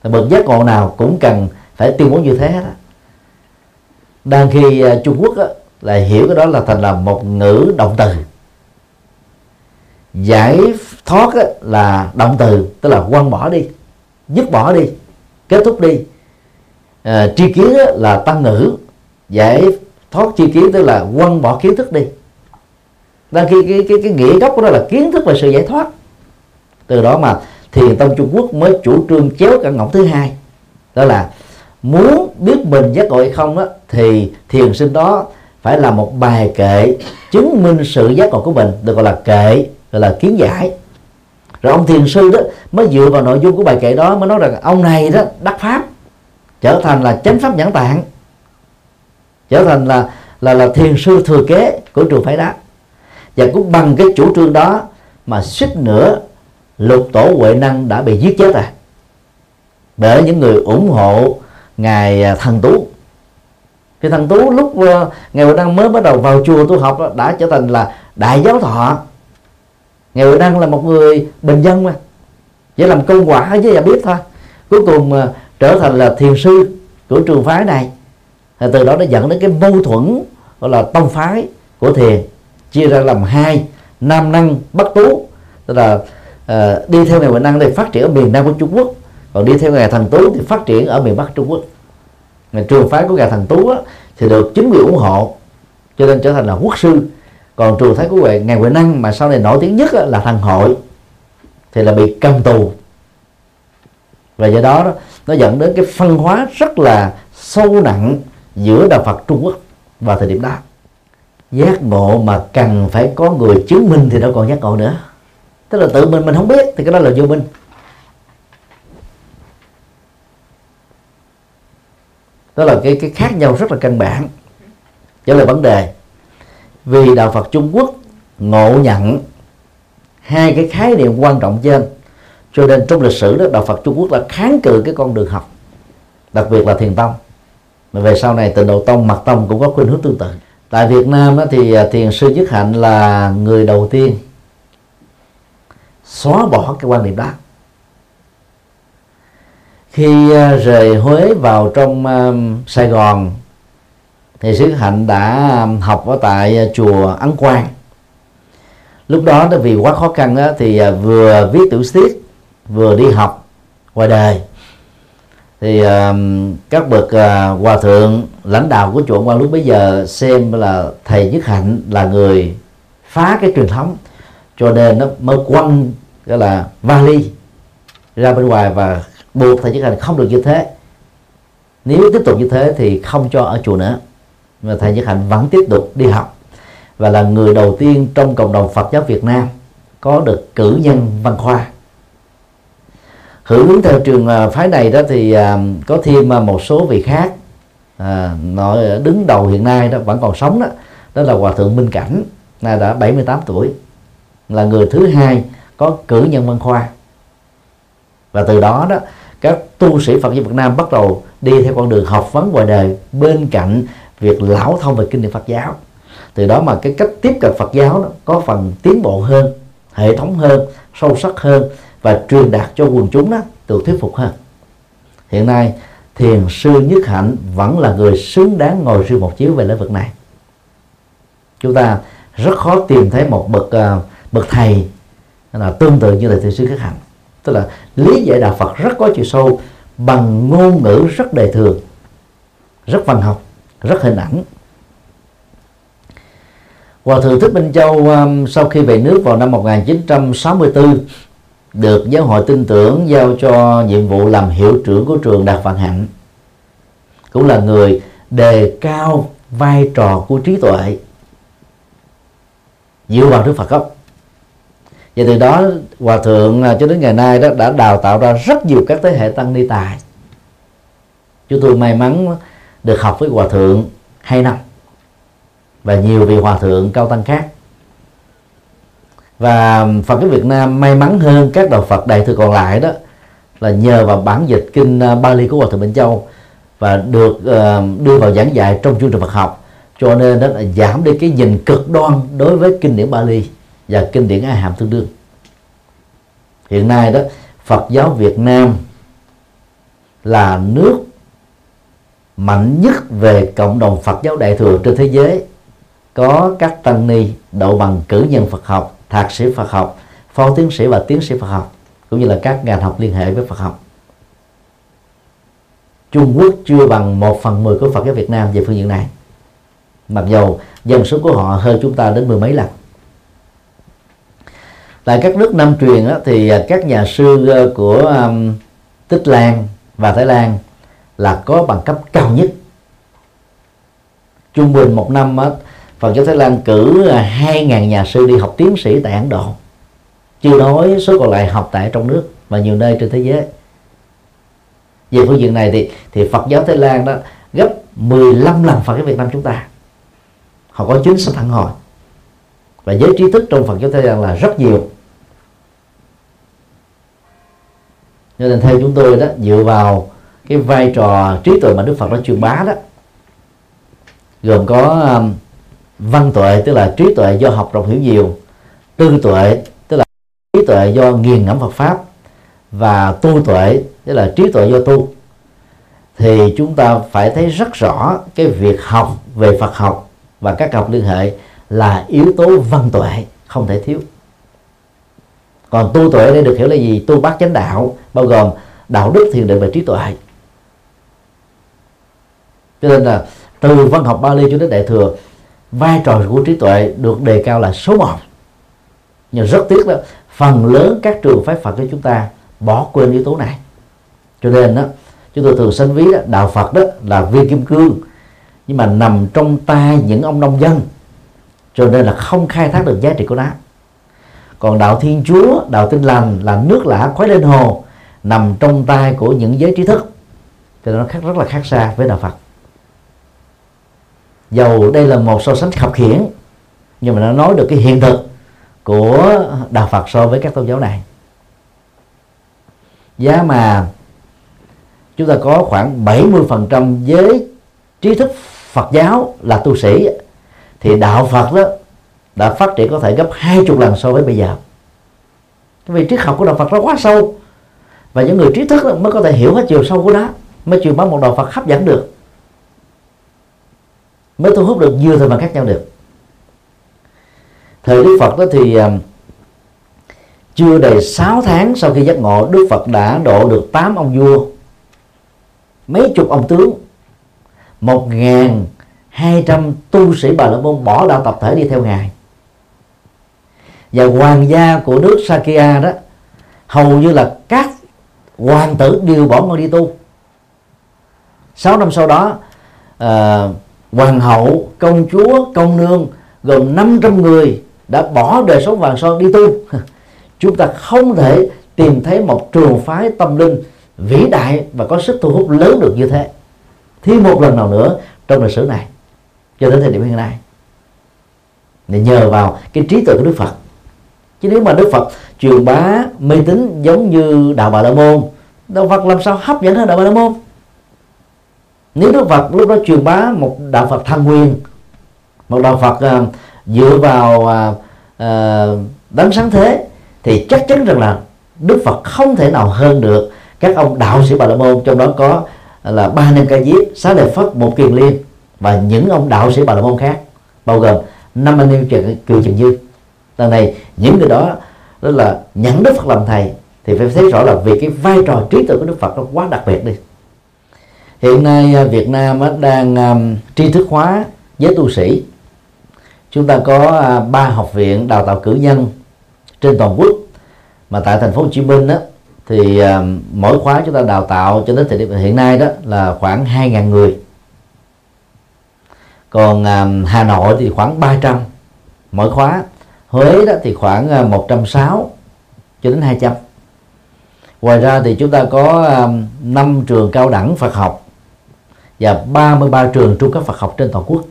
Thì bậc giác ngộ nào cũng cần phải tiêu bố như thế đó. Đang khi à, Trung Quốc á, là hiểu cái đó là thành là một ngữ động từ. Giải thoát á, là động từ tức là quăng bỏ đi dứt bỏ đi kết thúc đi. À, tri kiến á, là tăng ngữ giải thoát chi kiến tức là quăng bỏ kiến thức đi. Đang khi cái, cái, cái nghĩa gốc của nó là kiến thức và sự giải thoát. Từ đó mà thiền tông Trung Quốc mới chủ trương chéo cả ngọc thứ hai. Đó là muốn biết mình giác ngộ hay không đó, thì thiền sinh đó phải là một bài kệ chứng minh sự giác ngộ của mình được gọi là kệ gọi là kiến giải. Rồi ông thiền sư đó mới dựa vào nội dung của bài kệ đó mới nói rằng ông này đó đắc pháp trở thành là chánh pháp nhãn tạng trở thành là là là thiền sư thừa kế của trường phái đó và cũng bằng cái chủ trương đó mà suýt nữa lục tổ huệ năng đã bị giết chết à bởi những người ủng hộ ngài à, thần tú. Thì thần tú lúc à, ngài huệ năng mới bắt đầu vào chùa tu học đã trở thành là đại giáo thọ. Ngài huệ năng là một người bình dân mà. Chỉ làm công quả với nhà biết thôi. Cuối cùng à, trở thành là thiền sư của trường phái này thì từ đó nó dẫn đến cái mâu thuẫn gọi là tông phái của thiền. Chia ra làm hai nam năng bắc tú. Tức là uh, đi theo ngày huệ năng thì phát triển ở miền nam của trung quốc. Còn đi theo ngày thần tú thì phát triển ở miền bắc trung quốc. Ngày trường phái của ngài thần tú á, thì được chính quyền ủng hộ cho nên trở thành là quốc sư. Còn trường phái của ngài, ngài huệ năng mà sau này nổi tiếng nhất á, là thần hội thì là bị cầm tù. Và do đó, đó nó dẫn đến cái phân hóa rất là sâu nặng giữa đạo Phật Trung Quốc vào thời điểm đó. Giác ngộ mà cần phải có người chứng minh thì đâu còn giác ngộ nữa. Tức là tự mình mình không biết thì cái đó là vô minh. Đó là cái cái khác nhau rất là căn bản. Trở lại vấn đề. Vì đạo Phật Trung Quốc ngộ nhận hai cái khái niệm quan trọng trên, cho nên trong lịch sử đó, đạo Phật Trung Quốc là kháng cự cái con đường học, đặc biệt là thiền tông mà về sau này tịnh độ tông mật tông cũng có khuynh hướng tương tự. Tại Việt Nam đó thì à, thiền sư Nhất Hạnh là người đầu tiên xóa bỏ cái quan niệm đó. Khi à, rời Huế vào trong à, Sài Gòn thì sư Hạnh đã học ở tại chùa Ấn Quang. Lúc đó đó vì quá khó khăn đó, thì vừa viết tiểu tiết vừa đi học ngoài đời thì uh, các bậc uh, hòa thượng lãnh đạo của chùa quan lúc bấy giờ xem là thầy nhất hạnh là người phá cái truyền thống cho nên nó mới quăng gọi là vali ra bên ngoài và buộc thầy nhất hạnh không được như thế. Nếu tiếp tục như thế thì không cho ở chùa nữa mà thầy nhất hạnh vẫn tiếp tục đi học và là người đầu tiên trong cộng đồng Phật giáo Việt Nam có được cử nhân văn khoa hưởng ứng theo trường à, phái này đó thì à, có thêm à, một số vị khác. À, đứng đầu hiện nay đó vẫn còn sống đó. Đó là hòa thượng Minh Cảnh là đã 78 tuổi. Là người thứ hai có cử nhân văn khoa. Và từ đó đó các tu sĩ Phật giáo Việt Nam bắt đầu đi theo con đường học vấn ngoài đời bên cạnh việc lão thông về kinh điển Phật giáo. Từ đó mà cái cách tiếp cận Phật giáo đó có phần tiến bộ hơn hệ thống hơn sâu sắc hơn và truyền đạt cho quần chúng đó được thuyết phục hơn. Hiện nay thiền sư nhất hạnh vẫn là người xứng đáng ngồi riêng một chiếu về lĩnh vực này. Chúng ta rất khó tìm thấy một bậc uh, bậc thầy là tương tự như là thiền sư nhất hạnh. Tức là lý giải đạo Phật rất có chiều sâu bằng ngôn ngữ rất đời thường rất văn học rất hình ảnh. Hòa thượng Thích Minh Châu um, sau khi về nước vào năm 1964 được giáo hội tin tưởng giao cho nhiệm vụ làm hiệu trưởng của trường Đạt Vạn Hạnh. Cũng là người đề cao vai trò của trí tuệ, dựa vào Đức Phật gốc. Và từ đó, hòa thượng à, cho đến ngày nay đó đã đào tạo ra rất nhiều các thế hệ tăng ni tài. Chúng tôi may mắn được học với hòa thượng hai năm. Và nhiều vị hòa thượng cao tăng khác và Phật giáo Việt Nam may mắn hơn các đạo Phật đại thừa còn lại đó là nhờ vào bản dịch kinh à, Bali của Hòa thượng Minh Châu và được uh, đưa vào giảng dạy trong chương trình Phật học. Cho nên đó là giảm đi cái nhìn cực đoan đối với kinh điển Bali và kinh điển A Hàm tương đương. Hiện nay đó Phật giáo Việt Nam là nước mạnh nhất về cộng đồng Phật giáo đại thừa trên thế giới. Có các tăng ni đậu bằng cử nhân Phật học thạc sĩ Phật học phó tiến sĩ và tiến sĩ Phật học cũng như là các ngành học liên hệ với Phật học. Trung Quốc chưa bằng một phần mười của Phật giáo Việt Nam về phương diện này. Mặc dầu dân số của họ hơn chúng ta đến mười mấy lần. Tại các nước Nam truyền đó, thì các nhà sư ờ, của um, Tích Lan và Thái Lan là có bằng cấp cao nhất. Trung bình một năm á, Phật giáo Thái Lan cử à, 2.000 nhà sư đi học tiến sĩ tại Ấn Độ. Chưa nói số còn lại học tại trong nước và nhiều nơi trên thế giới. Về phương diện này thì thì Phật giáo Thái Lan đó gấp 15 lần Phật giáo Việt Nam chúng ta. Họ có chính sách thẳng hồi. Và giới trí thức trong Phật giáo Thái Lan là rất nhiều. Cho nên theo chúng tôi đó dựa vào cái vai trò trí tuệ mà Đức Phật đã truyền bá đó gồm có um, văn tuệ, tức là trí tuệ do học rộng hiểu nhiều, tư tuệ, tức là trí tuệ do nghiền ngẫm Phật pháp, và tu tuệ, tức là trí tuệ do tu. Thì chúng ta phải thấy rất rõ cái việc học về Phật học và các học liên hệ là yếu tố văn tuệ, không thể thiếu. Còn tu tuệ đây được hiểu là gì? Tu bát chánh đạo, bao gồm đạo đức, thiền định và trí tuệ. Cho nên là từ văn học Bali cho đến đại thừa vai trò của trí tuệ được đề cao là số một. Nhưng rất tiếc đó phần lớn các trường phái Phật của chúng ta bỏ quên yếu tố này. Cho nên đó chúng tôi thường sinh ví đó, đạo Phật đó là viên kim cương nhưng mà nằm trong tay những ông nông dân. Cho nên là không khai thác được giá trị của nó. Còn đạo Thiên Chúa đạo Tinh lành là nước lã khói lên hồ nằm trong tay của những giới trí thức. Cho nên nó khác rất là khác xa với đạo Phật dầu đây là một so sánh khập khiển, nhưng mà nó nói được cái hiện thực của đạo Phật so với các tôn giáo này. Giá mà chúng ta có khoảng 70% giới trí thức Phật giáo là tu sĩ, thì đạo Phật đó đã phát triển có thể gấp hai chục lần so với bây giờ. Vì triết học của đạo Phật nó quá sâu, và những người trí thức mới có thể hiểu hết chiều sâu của nó, mới truyền bá một đạo Phật hấp dẫn được mới thu hút được nhiều thời mà khác nhau được. Thời Đức Phật đó thì à, chưa đầy 6 tháng sau khi giác ngộ Đức Phật đã độ được 8 ông vua mấy chục ông tướng một ngàn hai trăm tu sĩ Bà La Môn bỏ đạo tập thể đi theo ngài. Và hoàng gia của nước Sakya đó hầu như là các hoàng tử đều bỏ ngôi đi tu. 6 năm sau đó uh, hoàng hậu, công chúa, công nương, gồm 500 người đã bỏ đời sống vàng son đi tu. Chúng ta không thể tìm thấy một trường phái tâm linh vĩ đại và có sức thu hút lớn được như thế. Thêm một lần nào nữa trong lịch sử này, cho đến thời điểm hiện nay. Để nhờ vào cái trí tuệ của Đức Phật. Chứ nếu mà Đức Phật truyền bá mê tín giống như đạo Bà La Môn, đạo Phật làm sao hấp dẫn hơn đạo Bà La Môn? Nếu Đức Phật lúc đó truyền bá một đạo Phật thanh nguyên một đạo Phật uh, dựa vào uh, uh, đấng sáng thế thì chắc chắn rằng là Đức Phật không thể nào hơn được các ông đạo sĩ Bà La Môn. Trong đó có là ba nem ca diếp xá lợi phất một kiền liên và những ông đạo sĩ Bà La Môn khác bao gồm năm anh em kiều trần dư. Lần này những người đó đó là nhận Đức Phật làm thầy thì phải thấy rõ là vì cái vai trò trí tuệ của Đức Phật nó quá đặc biệt đi hiện nay à, Việt Nam à, đang à, tri thức hóa giới tu sĩ. Chúng ta có ba học viện đào tạo cử nhân trên toàn quốc. Mà tại thành phố Hồ Chí Minh đó thì mỗi khóa chúng ta đào tạo cho đến thời điểm hiện nay đó là khoảng 2.000 người. Còn Hà Nội thì khoảng 300 mỗi khóa. Huế đó thì khoảng 160 cho đến 200 ngoài ra thì chúng ta có 5 trường cao đẳng Phật học và 33 trường trung cấp Phật học trên toàn quốc.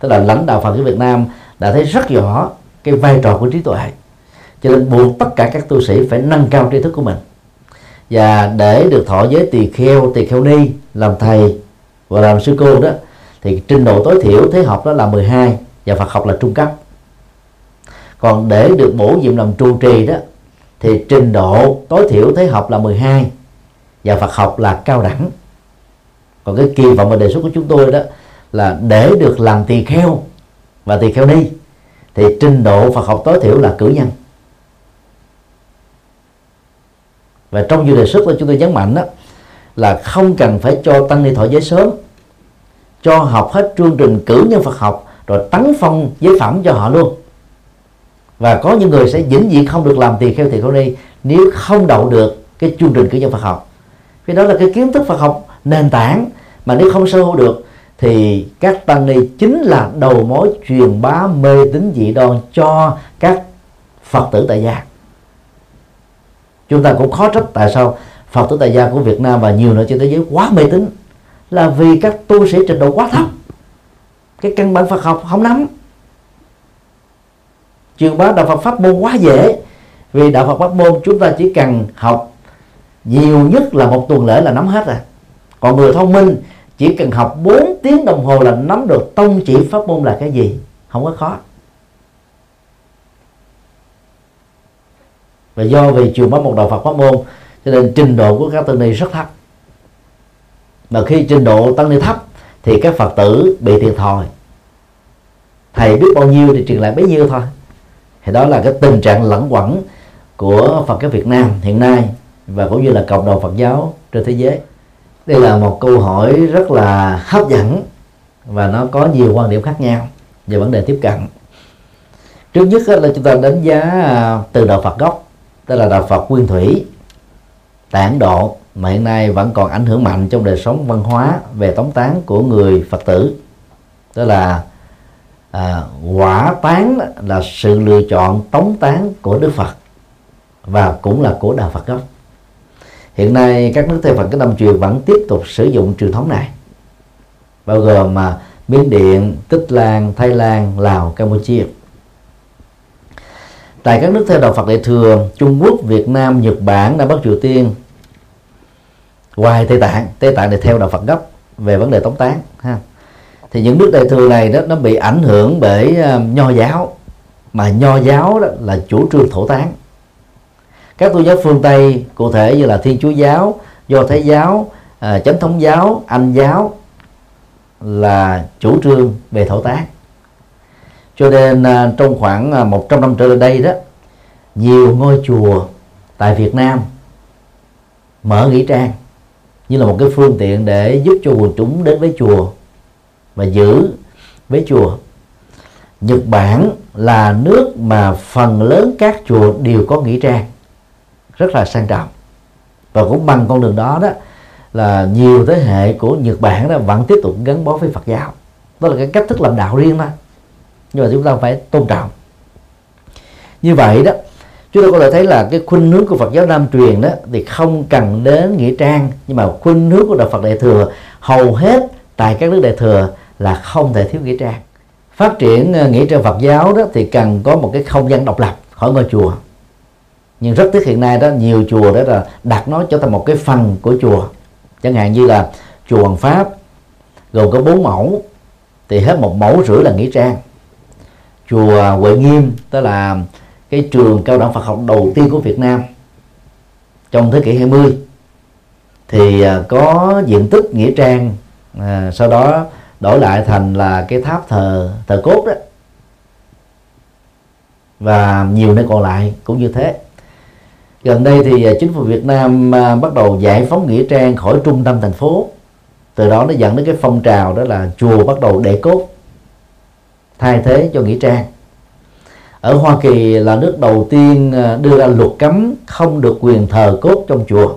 Tức là lãnh đạo Phật giáo Việt Nam đã thấy rất rõ cái vai trò của trí tuệ. Cho nên buộc tất cả các tu sĩ phải nâng cao tri thức của mình. Và để được thọ giới tỳ kheo tỳ kheo ni, làm thầy và làm sư cô đó, thì trình độ tối thiểu thế học đó là 12 và Phật học là trung cấp. Còn để được bổ nhiệm làm trụ trì đó, thì trình độ tối thiểu thế học là 12 và Phật học là cao đẳng còn cái kỳ vọng và đề xuất của chúng tôi đó là để được làm tỳ kheo và tỳ kheo ni thì trình độ Phật học tối thiểu là cử nhân. Và trong dự đề xuất của chúng tôi nhấn mạnh đó, là không cần phải cho tăng ni thọ giới sớm, cho học hết chương trình cử nhân Phật học rồi tấn phong giới phẩm cho họ luôn. Và có những người sẽ vĩnh viễn không được làm tỳ kheo tỳ kheo ni nếu không đậu được cái chương trình cử nhân Phật học. Vì đó là cái kiến thức Phật học nền tảng. Mà nếu không sơ hữu được thì các tăng ni chính là đầu mối truyền bá mê tín dị đoan cho các Phật tử tại gia. Chúng ta cũng khó trách tại sao Phật tử tại gia của Việt Nam và nhiều nơi trên thế giới quá mê tín. Là vì các tu sĩ trình độ quá thấp. Cái căn bản Phật học không nắm. Truyền bá đạo Phật pháp môn quá dễ. Vì đạo Phật pháp môn chúng ta chỉ cần học nhiều nhất là một tuần lễ là nắm hết rồi còn người thông minh chỉ cần học 4 tiếng đồng hồ là nắm được tông chỉ pháp môn là cái gì? Không có khó. Và do vì trường bá một đạo Phật pháp môn, cho nên trình độ của các tăng ni rất thấp. Mà khi trình độ tăng ni thấp, thì các phật tử bị thiệt thòi. Thầy biết bao nhiêu thì truyền lại bấy nhiêu thôi. Thì đó là cái tình trạng lẫn quẩn của Phật giáo Việt Nam hiện nay và cũng như là cộng đồng Phật giáo trên thế giới đây là một câu hỏi rất là hấp dẫn và nó có nhiều quan điểm khác nhau về vấn đề tiếp cận. Trước nhất là chúng ta đánh giá à, từ đạo Phật gốc tức là đạo Phật nguyên thủy. Tản Độ mà hiện nay vẫn còn ảnh hưởng mạnh trong đời sống văn hóa về tống tán của người Phật tử. Tức là à, quả tán là sự lựa chọn tống tán của Đức Phật và cũng là của đạo Phật gốc hiện nay các nước theo Phật cái Đông truyền vẫn tiếp tục sử dụng truyền thống này bao gồm mà Miến Điện, Tích Lan, Thái Lan, Lào, Campuchia. Tại các nước theo đạo Phật Đại thừa Trung Quốc, Việt Nam, Nhật Bản, Nam Bắc Triều Tiên ngoài Tây Tạng. Tây Tạng thì theo đạo Phật gốc về vấn đề tống tán ha. Thì những nước đại thừa này đó nó bị ảnh hưởng bởi uh, nho giáo mà nho giáo đó là chủ trương thổ tán các tôn giáo phương tây cụ thể như là thiên chúa giáo do thái giáo à, chánh thống giáo anh giáo là chủ trương về thổ tác. Cho nên à, trong khoảng à, 100 năm trở lại đây đó nhiều ngôi chùa tại Việt Nam mở nghĩa trang như là một cái phương tiện để giúp cho quần chúng đến với chùa và giữ với chùa. Nhật Bản là nước mà phần lớn các chùa đều có nghĩa trang rất là sang trọng. Và cũng bằng con đường đó đó, là nhiều thế hệ của Nhật Bản đó vẫn tiếp tục gắn bó với Phật giáo. Đó là cái cách thức làm đạo riêng đó nhưng mà chúng ta phải tôn trọng. Như vậy đó, chúng ta có thể thấy là cái khuynh hướng của Phật giáo Nam truyền đó thì không cần đến nghĩa trang, nhưng mà khuynh hướng của đạo Phật Đại thừa hầu hết tại các nước Đại thừa là không thể thiếu nghĩa trang. Phát triển ờ, nghĩa trang Phật giáo đó thì cần có một cái không gian độc lập, khỏi ngôi chùa nhưng rất tiếc hiện nay đó nhiều chùa đó là đặt nó trở thành một cái phần của chùa. Chẳng hạn như là chùa Hoàng Pháp gồm có bốn mẫu thì hết một mẫu rưỡi là nghĩa trang. Chùa Huệ Nghiêm tức là cái trường cao đẳng Phật học đầu tiên của Việt Nam trong thế kỷ 20 thì à, có diện tích nghĩa trang à, sau đó đổi lại thành là cái tháp thờ thờ cốt đó. Và nhiều nơi còn lại cũng như thế gần đây thì à, chính phủ Việt Nam à, bắt đầu giải phóng nghĩa trang khỏi trung tâm thành phố. Từ đó nó dẫn đến cái phong trào đó là chùa bắt đầu để cốt, thay thế cho nghĩa trang. Ở Hoa Kỳ là nước đầu tiên à, đưa ra luật cấm không được quyền thờ cốt trong chùa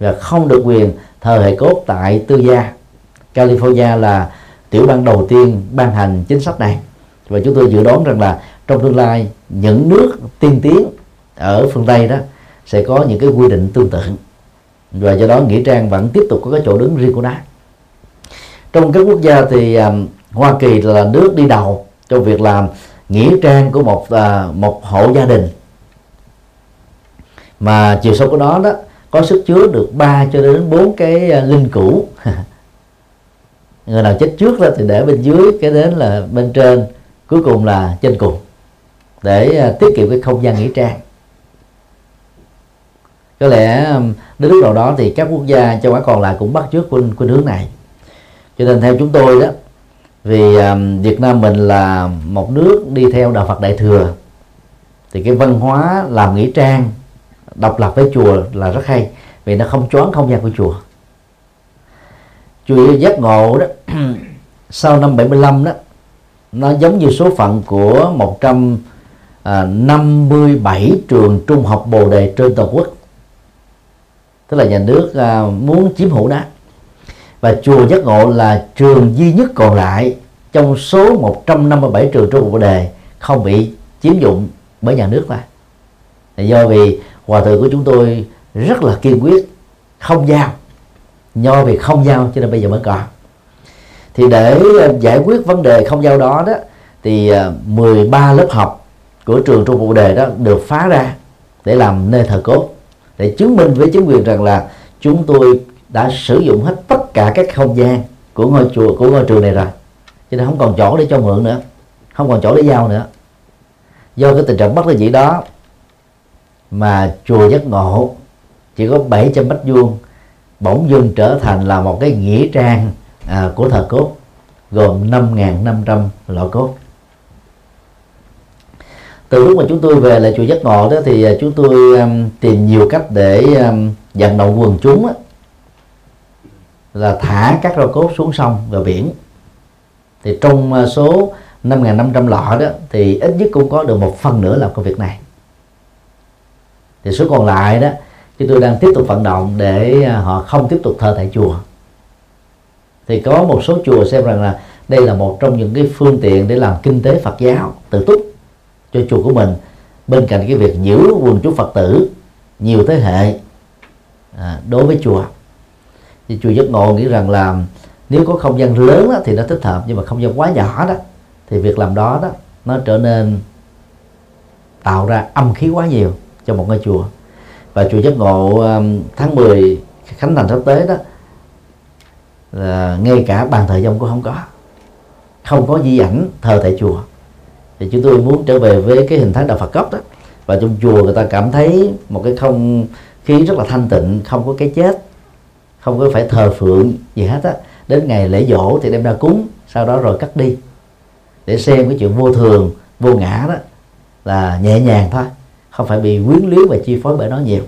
và không được quyền thờ hệ cốt tại tư gia. California là tiểu bang đầu tiên ban hành chính sách này. Và chúng tôi dự đoán rằng là trong tương lai, những nước tiên tiến ở phương Tây đó sẽ có những cái quy định tương tự. Và do đó nghĩa trang vẫn tiếp tục có cái chỗ đứng riêng của nó. Trong các quốc gia thì um, Hoa Kỳ là nước đi đầu trong việc làm nghĩa trang của một uh, một hộ gia đình. Mà chiều sâu của nó đó có sức chứa được 3 cho đến 4 cái uh, linh cũ người nào chết trước đó thì để bên dưới cái đến là bên trên cuối cùng là trên cùng. Để uh, tiết kiệm cái không gian nghĩa trang có lẽ um, đến lúc nào đó thì các quốc gia châu Á còn lại cũng bắt chước khuynh khuynh hướng này. Cho nên theo chúng tôi đó vì um, Việt Nam mình là một nước đi theo đạo Phật Đại thừa thì cái văn hóa làm nghĩa trang độc lập với chùa là rất hay vì nó không choáng không gian của chùa. Chùa giác ngộ đó sau năm 75 đó nó giống như số phận của 157 à, trường trung học bồ đề trên toàn quốc tức là nhà nước à, muốn chiếm hữu đó và chùa giác ngộ là trường duy nhất còn lại trong số 157 trường trung học đề không bị chiếm dụng bởi nhà nước mà. Do vì hòa thượng của chúng tôi rất là kiên quyết, không giao. Do vì không giao cho nên bây giờ mới còn thì để à, giải quyết vấn đề không giao đó đó, thì à, 13 lớp học của trường trung học đề đó được phá ra để làm nơi thờ cốt để chứng minh với chính quyền rằng là chúng tôi đã sử dụng hết tất cả các không gian của ngôi chùa của ngôi trường này rồi. Cho nên không còn chỗ để cho mượn nữa. Không còn chỗ để giao nữa. Do cái tình trạng bất đắc dĩ đó mà chùa giác ngộ chỉ có 700 mét vuông bỗng dưng trở thành là một cái nghĩa trang à, của thờ cốt gồm 5.500 lọ cốt từ lúc mà chúng tôi về lại chùa giác ngộ đó thì à, chúng tôi um, tìm nhiều cách để um, vận động quần chúng á, là thả các rau cốt xuống sông và biển. Thì trong uh, số 5.500 lọ đó thì ít nhất cũng có được một phần nữa làm công việc này. Thì số còn lại đó chúng tôi đang tiếp tục vận động để uh, họ không tiếp tục thờ tại chùa. Thì có một số chùa xem rằng là đây là một trong những cái phương tiện để làm kinh tế Phật giáo tự túc cho chùa của mình. Bên cạnh cái việc giữ quần chúng phật tử nhiều thế hệ à, đối với chùa. Thì chùa giác ngộ nghĩ rằng là nếu có không gian lớn đó, thì nó thích hợp nhưng mà không gian quá nhỏ đó thì việc làm đó đó nó trở nên tạo ra âm khí quá nhiều cho một ngôi chùa. Và chùa giác ngộ um, tháng 10 khánh thành sắp tới đó là ngay cả bàn thờ dông cũng không có. Không có di ảnh thờ tại chùa thì chúng tôi muốn trở về với cái hình thái đạo Phật gốc đó. Và trong chùa người ta cảm thấy một cái không khí rất là thanh tịnh không có cái chết không có phải thờ phượng gì hết á. Đến ngày lễ dỗ thì đem ra cúng sau đó rồi cắt đi. Để xem cái chuyện vô thường vô ngã đó là nhẹ nhàng thôi không phải bị quyến luyến và chi phối bởi nó nhiều.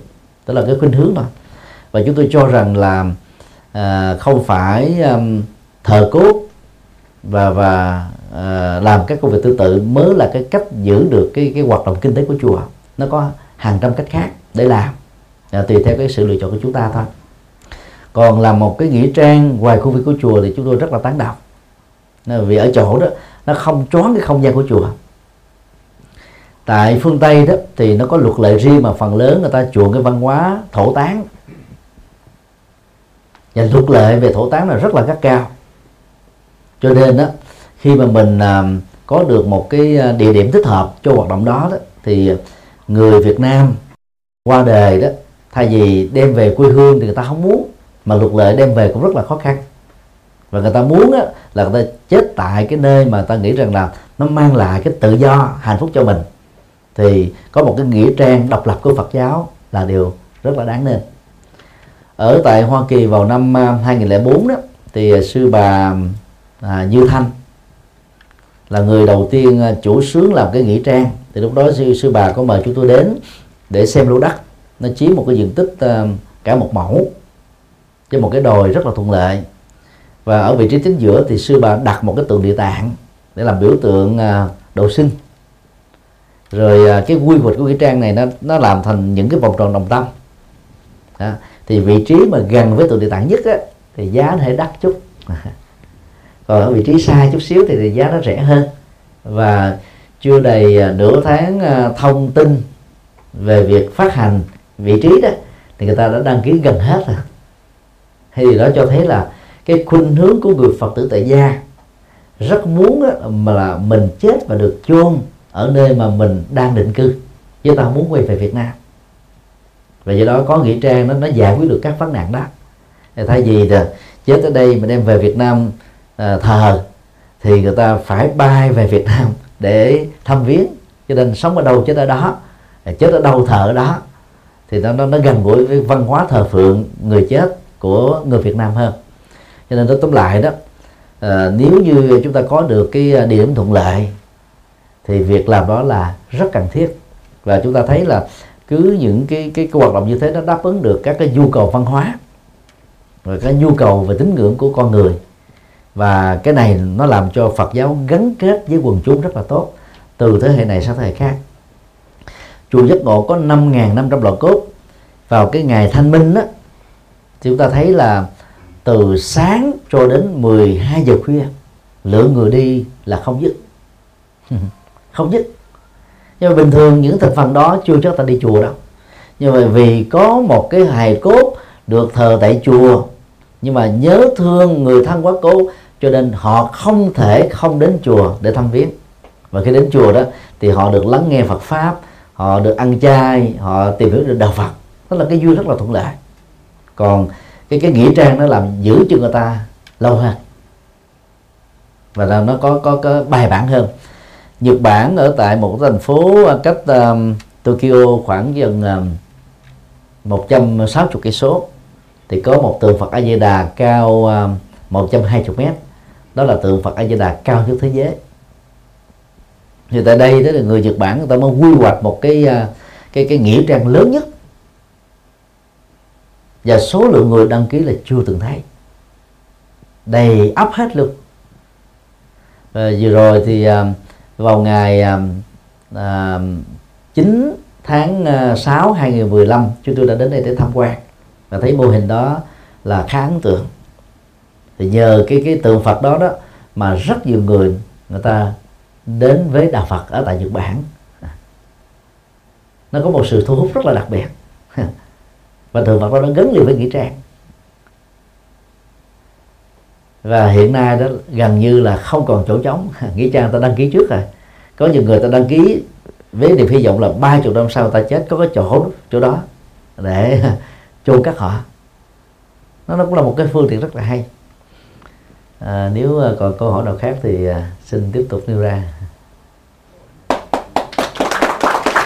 Đó là cái khuynh hướng thôi. Và chúng tôi cho rằng là à, không phải um, thờ cốt và và à, làm các công việc tương tự mới là cái cách giữ được cái cái hoạt động kinh tế của chùa nó có hàng trăm cách khác để làm. À, tùy theo cái sự lựa chọn của chúng ta thôi. Còn làm một cái nghĩa trang ngoài khu vực của chùa thì chúng tôi rất là tán đồng. Vì ở chỗ đó nó không choáng cái không gian của chùa tại phương tây đó thì nó có luật lệ riêng mà phần lớn người ta chuộng cái văn hóa thổ tán. Và luật lệ về thổ tán là rất là gắt cao cho nên đó khi mà mình à, có được một cái à, địa điểm thích hợp cho hoạt động đó, đó thì người Việt Nam qua đời đó thay vì đem về quê hương thì người ta không muốn mà luật lệ đem về cũng rất là khó khăn. Và người ta muốn á, là người ta chết tại cái nơi mà ta nghĩ rằng là nó mang lại cái tự do hạnh phúc cho mình. Thì có một cái nghĩa trang độc lập của Phật giáo là điều rất là đáng nên ở tại Hoa Kỳ vào năm à, 2004 đó thì sư bà à, Như Thanh là người đầu tiên à, chủ sướng làm cái nghĩa trang. Thì lúc đó sư, sư bà có mời chúng tôi đến để xem lô đất. Nó chiếm một cái diện tích à, cả một mẫu trên một cái đồi rất là thuận lợi. Và ở vị trí chính giữa thì sư bà đặt một cái tượng địa tạng để làm biểu tượng à, độ sinh. Rồi cái quy hoạch của cái trang này nó nó làm thành những cái vòng tròn đồng tâm. Đó. thì vị trí mà gần với tượng địa tạng nhất á, thì giá nó thể đắt chút. còn ở vị trí xa chút xíu thì, thì giá nó rẻ hơn. Và chưa đầy à, nửa tháng à, thông tin về việc phát hành vị trí đó thì người ta đã đăng ký gần hết rồi. Thì đó cho thấy là cái khuynh hướng của người phật tử tại gia rất muốn mà là mình chết và được chôn ở nơi mà mình đang định cư chứ ta không muốn quay về Việt Nam. Và do đó có nghĩa trang nó nó giải quyết được các vấn nạn đó. Thì thay vì là chết ở đây mình đem về Việt Nam Ờ, thờ thì người ta phải bay về Việt Nam để thăm viếng cho nên sống ở đâu chết ở đó à, chết ở đâu thờ ở đó. Thì nó nó, nó gần gũi với văn hóa thờ phượng người chết của người Việt Nam hơn. Cho nên tóm lại đó à, nếu như chúng ta có được cái ờ, địa điểm thuận lợi thì việc làm đó là rất cần thiết. Và chúng ta thấy là cứ những cái cái, cái hoạt động như thế nó đáp ứng được các cái nhu cầu văn hóa và cái nhu cầu về tín ngưỡng của con người và cái này nó làm cho Phật giáo gắn kết với quần chúng rất là tốt. Từ thế hệ này sang thế hệ khác. Chùa giác ngộ có 5.500 lò cốt. Vào cái ngày thanh minh đó thì chúng ta thấy là từ sáng cho đến 12 giờ khuya, lượng người đi là không dứt. Không dứt. Nhưng mà bình thường những thành phần đó chưa chắc ta đi chùa đâu. Nhưng mà vì có một cái hài cốt được thờ tại chùa, nhưng mà nhớ thương người thân quá cố cho nên họ không thể không đến chùa để thăm viếng. Và khi đến chùa đó thì họ được lắng nghe Phật pháp họ được ăn chay họ tìm hiểu được đạo Phật. Đó là cái duyên rất là thuận lợi. Còn cái cái nghĩa trang nó làm giữ cho người ta lâu hơn. Và là nó có có có bài bản hơn. Nhật Bản ở tại một thành phố cách um, Tokyo khoảng gần um, 160 cây số. Thì có một tượng Phật A Di Đà cao um, 120 mét đó là tượng Phật A Di Đà cao nhất thế giới. Thì tại đây đó là người Nhật Bản người ta mới quy hoạch một cái à, cái cái nghĩa trang lớn nhất. Và số lượng người đăng ký là chưa từng thấy. Đầy ắp hết luôn. À, vừa rồi thì à, vào ngày à, à 9 tháng à, 6 2015 chúng tôi đã đến đây để tham quan. Và thấy mô hình đó là khá ấn tượng thì nhờ cái cái tượng Phật đó đó mà rất nhiều người người ta đến với đạo Phật ở tại Nhật Bản. Nó có một sự thu hút rất là đặc biệt. Và tượng Phật đó nó gắn liền với nghĩa trang. Và hiện nay đó gần như là không còn chỗ trống. Nghĩa trang ta đăng ký trước rồi. Có nhiều người ta đăng ký với niềm hy vọng là ba chục năm sau ta chết, có cái chỗ chỗ đó để chôn các họ. Nó nó cũng là một cái phương tiện rất là hay à, nếu à, còn câu hỏi nào khác thì à, xin tiếp tục nêu ra.